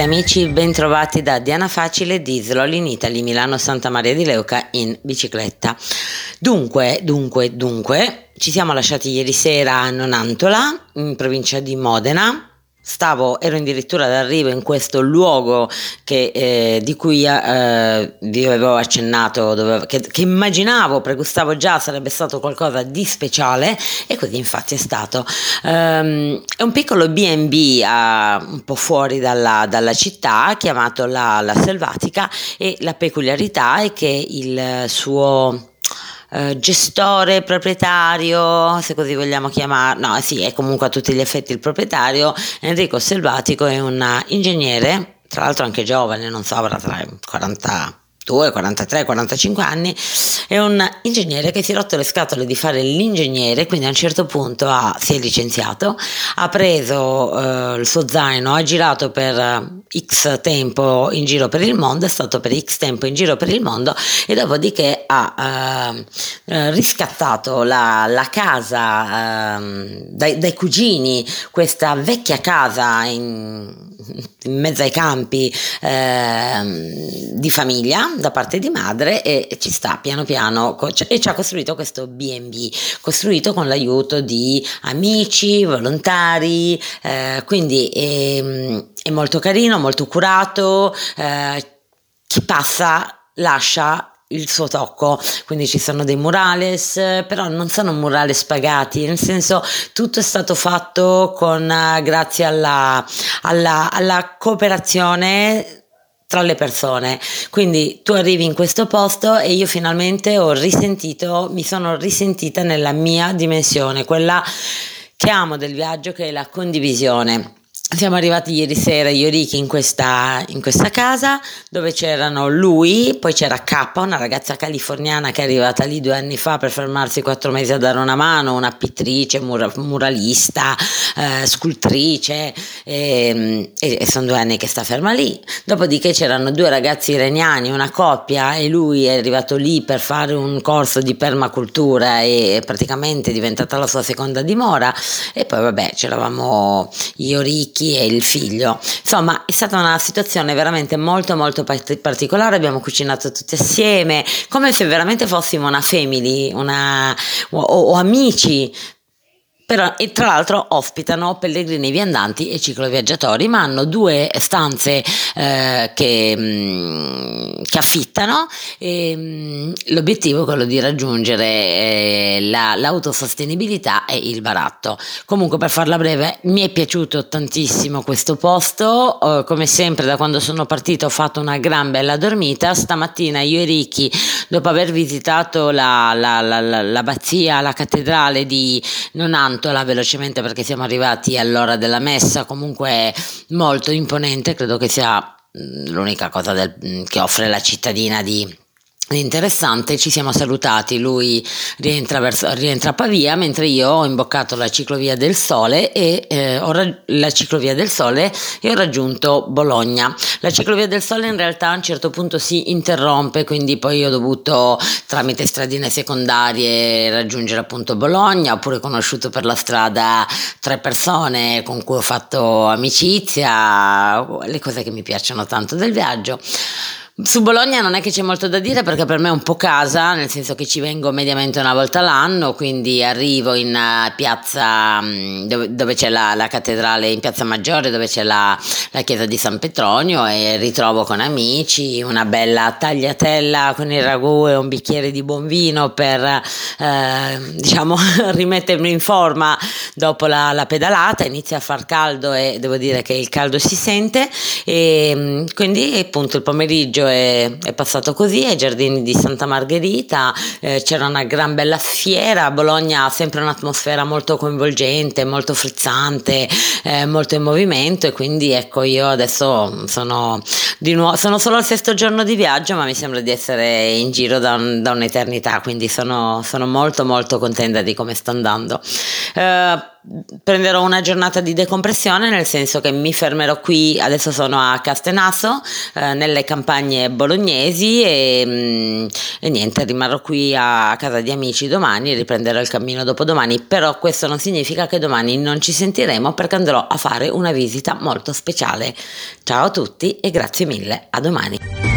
cari amici, bentrovati da Diana Facile di Slol in Italy, Milano Santa Maria di Leuca in bicicletta. Dunque, dunque, dunque, ci siamo lasciati ieri sera a Nonantola, in provincia di Modena, Stavo, ero addirittura d'arrivo in questo luogo che, eh, di cui eh, vi avevo accennato, dove, che, che, immaginavo, pregustavo già sarebbe stato qualcosa di speciale e così infatti è stato. Um, è un piccolo B&B un po' fuori dalla, dalla città chiamato la, la Selvatica e la peculiarità è che il suo eh, gestore, proprietario, se così vogliamo chiamarlo, no, sì, è comunque a tutti gli effetti il proprietario, Enrico Selvatico è un ingegnere, tra l'altro anche giovane, non so, avrà tra 40 42, 43, 45 anni, è un ingegnere che si è rotto le scatole di fare l'ingegnere, quindi a un certo punto ha, si è licenziato, ha preso eh, il suo zaino, ha girato per eh, X tempo in giro per il mondo, è stato per X tempo in giro per il mondo e dopodiché ha eh, eh riscattato la, la casa ehm, dai, dai, cugini, questa vecchia casa in, in mezzo ai campi ehm, di famiglia da parte di madre e, ci sta piano piano cioè, e ci ha costruito questo B&B costruito con l'aiuto di amici, volontari, eh, quindi è, è, molto carino, molto curato, eh, chi passa lascia il suo tocco, quindi ci sono dei murales, però non sono murales pagati, nel senso tutto è stato fatto con, grazie alla, alla, alla cooperazione tra le persone. Quindi tu arrivi in questo posto e io finalmente ho risentito, mi sono risentita nella mia dimensione, quella che amo del viaggio, che è la condivisione. Siamo arrivati ieri sera io e Ricky in questa, in questa casa dove c'erano lui, poi c'era K, una ragazza californiana che è arrivata lì due anni fa per fermarsi quattro mesi a dare una mano, una pittrice, mura, muralista, eh, scultrice e, e, e sono due anni che sta ferma lì. Dopodiché c'erano due ragazzi iraniani, una coppia e lui è arrivato lì per fare un corso di permacultura e praticamente è diventata la sua seconda dimora e poi vabbè c'eravamo io, Ricky, Ricky e il figlio. Insomma, è stata una situazione veramente molto molto particolare, abbiamo cucinato tutti assieme, come se veramente fossimo una family, una, o, o amici, però, e tra l'altro ospitano pellegrini viandanti e cicloviaggiatori, ma hanno due stanze eh, che, mh, mm, che, affittano e mh, mm, l'obiettivo è quello di raggiungere eh, la, l'autosostenibilità e il baratto. Comunque per farla breve mi è piaciuto tantissimo questo posto, eh, come sempre da quando sono partito ho fatto una gran bella dormita, stamattina io e Ricky dopo aver visitato la, la, l'abbazia, la cattedrale di Nonanto, raccontola velocemente perché siamo arrivati all'ora della messa, comunque molto imponente, credo che sia mm, l'unica cosa del, mm, che offre la cittadina di Interessante, ci siamo salutati, lui rientra, verso, rientra, a Pavia mentre io ho imboccato la ciclovia del Sole e eh, ho, ciclovia del Sole e ho raggiunto Bologna. La ciclovia del Sole in realtà a un certo punto si interrompe, quindi poi ho dovuto tramite stradine secondarie raggiungere appunto Bologna, oppure ho conosciuto per la strada tre persone con cui ho fatto amicizia, le cose che mi piacciono tanto del viaggio. Su Bologna non è che c'è molto da dire perché per me è un po' casa, nel senso che ci vengo mediamente una volta l'anno, quindi arrivo in uh, piazza mm, dove, dove c'è la, la, cattedrale, in piazza Maggiore dove c'è la, la, chiesa di San Petronio e ritrovo con amici una bella tagliatella con il ragù e un bicchiere di buon vino per eh, diciamo rimettermi in forma dopo la, la, pedalata, inizia a far caldo e devo dire che il caldo si sente e mm, quindi appunto il pomeriggio è, è, passato così ai giardini di Santa Margherita, eh, c'era una gran bella fiera, Bologna ha sempre un'atmosfera molto coinvolgente, molto frizzante, eh, molto in movimento e quindi ecco io adesso sono di nuovo, sono solo al sesto giorno di viaggio ma mi sembra di essere in giro da, un, da un'eternità, quindi sono, sono, molto molto contenta di come sta andando. Eh, prenderò una giornata di decompressione nel senso che mi fermerò qui, adesso sono a Castenaso, eh, nelle campagne bolognesi e, mm, e, niente, rimarrò qui a casa di amici domani, riprenderò il cammino dopo domani, però questo non significa che domani non ci sentiremo perché andrò a fare una visita molto speciale. Ciao a tutti e grazie mille, a domani.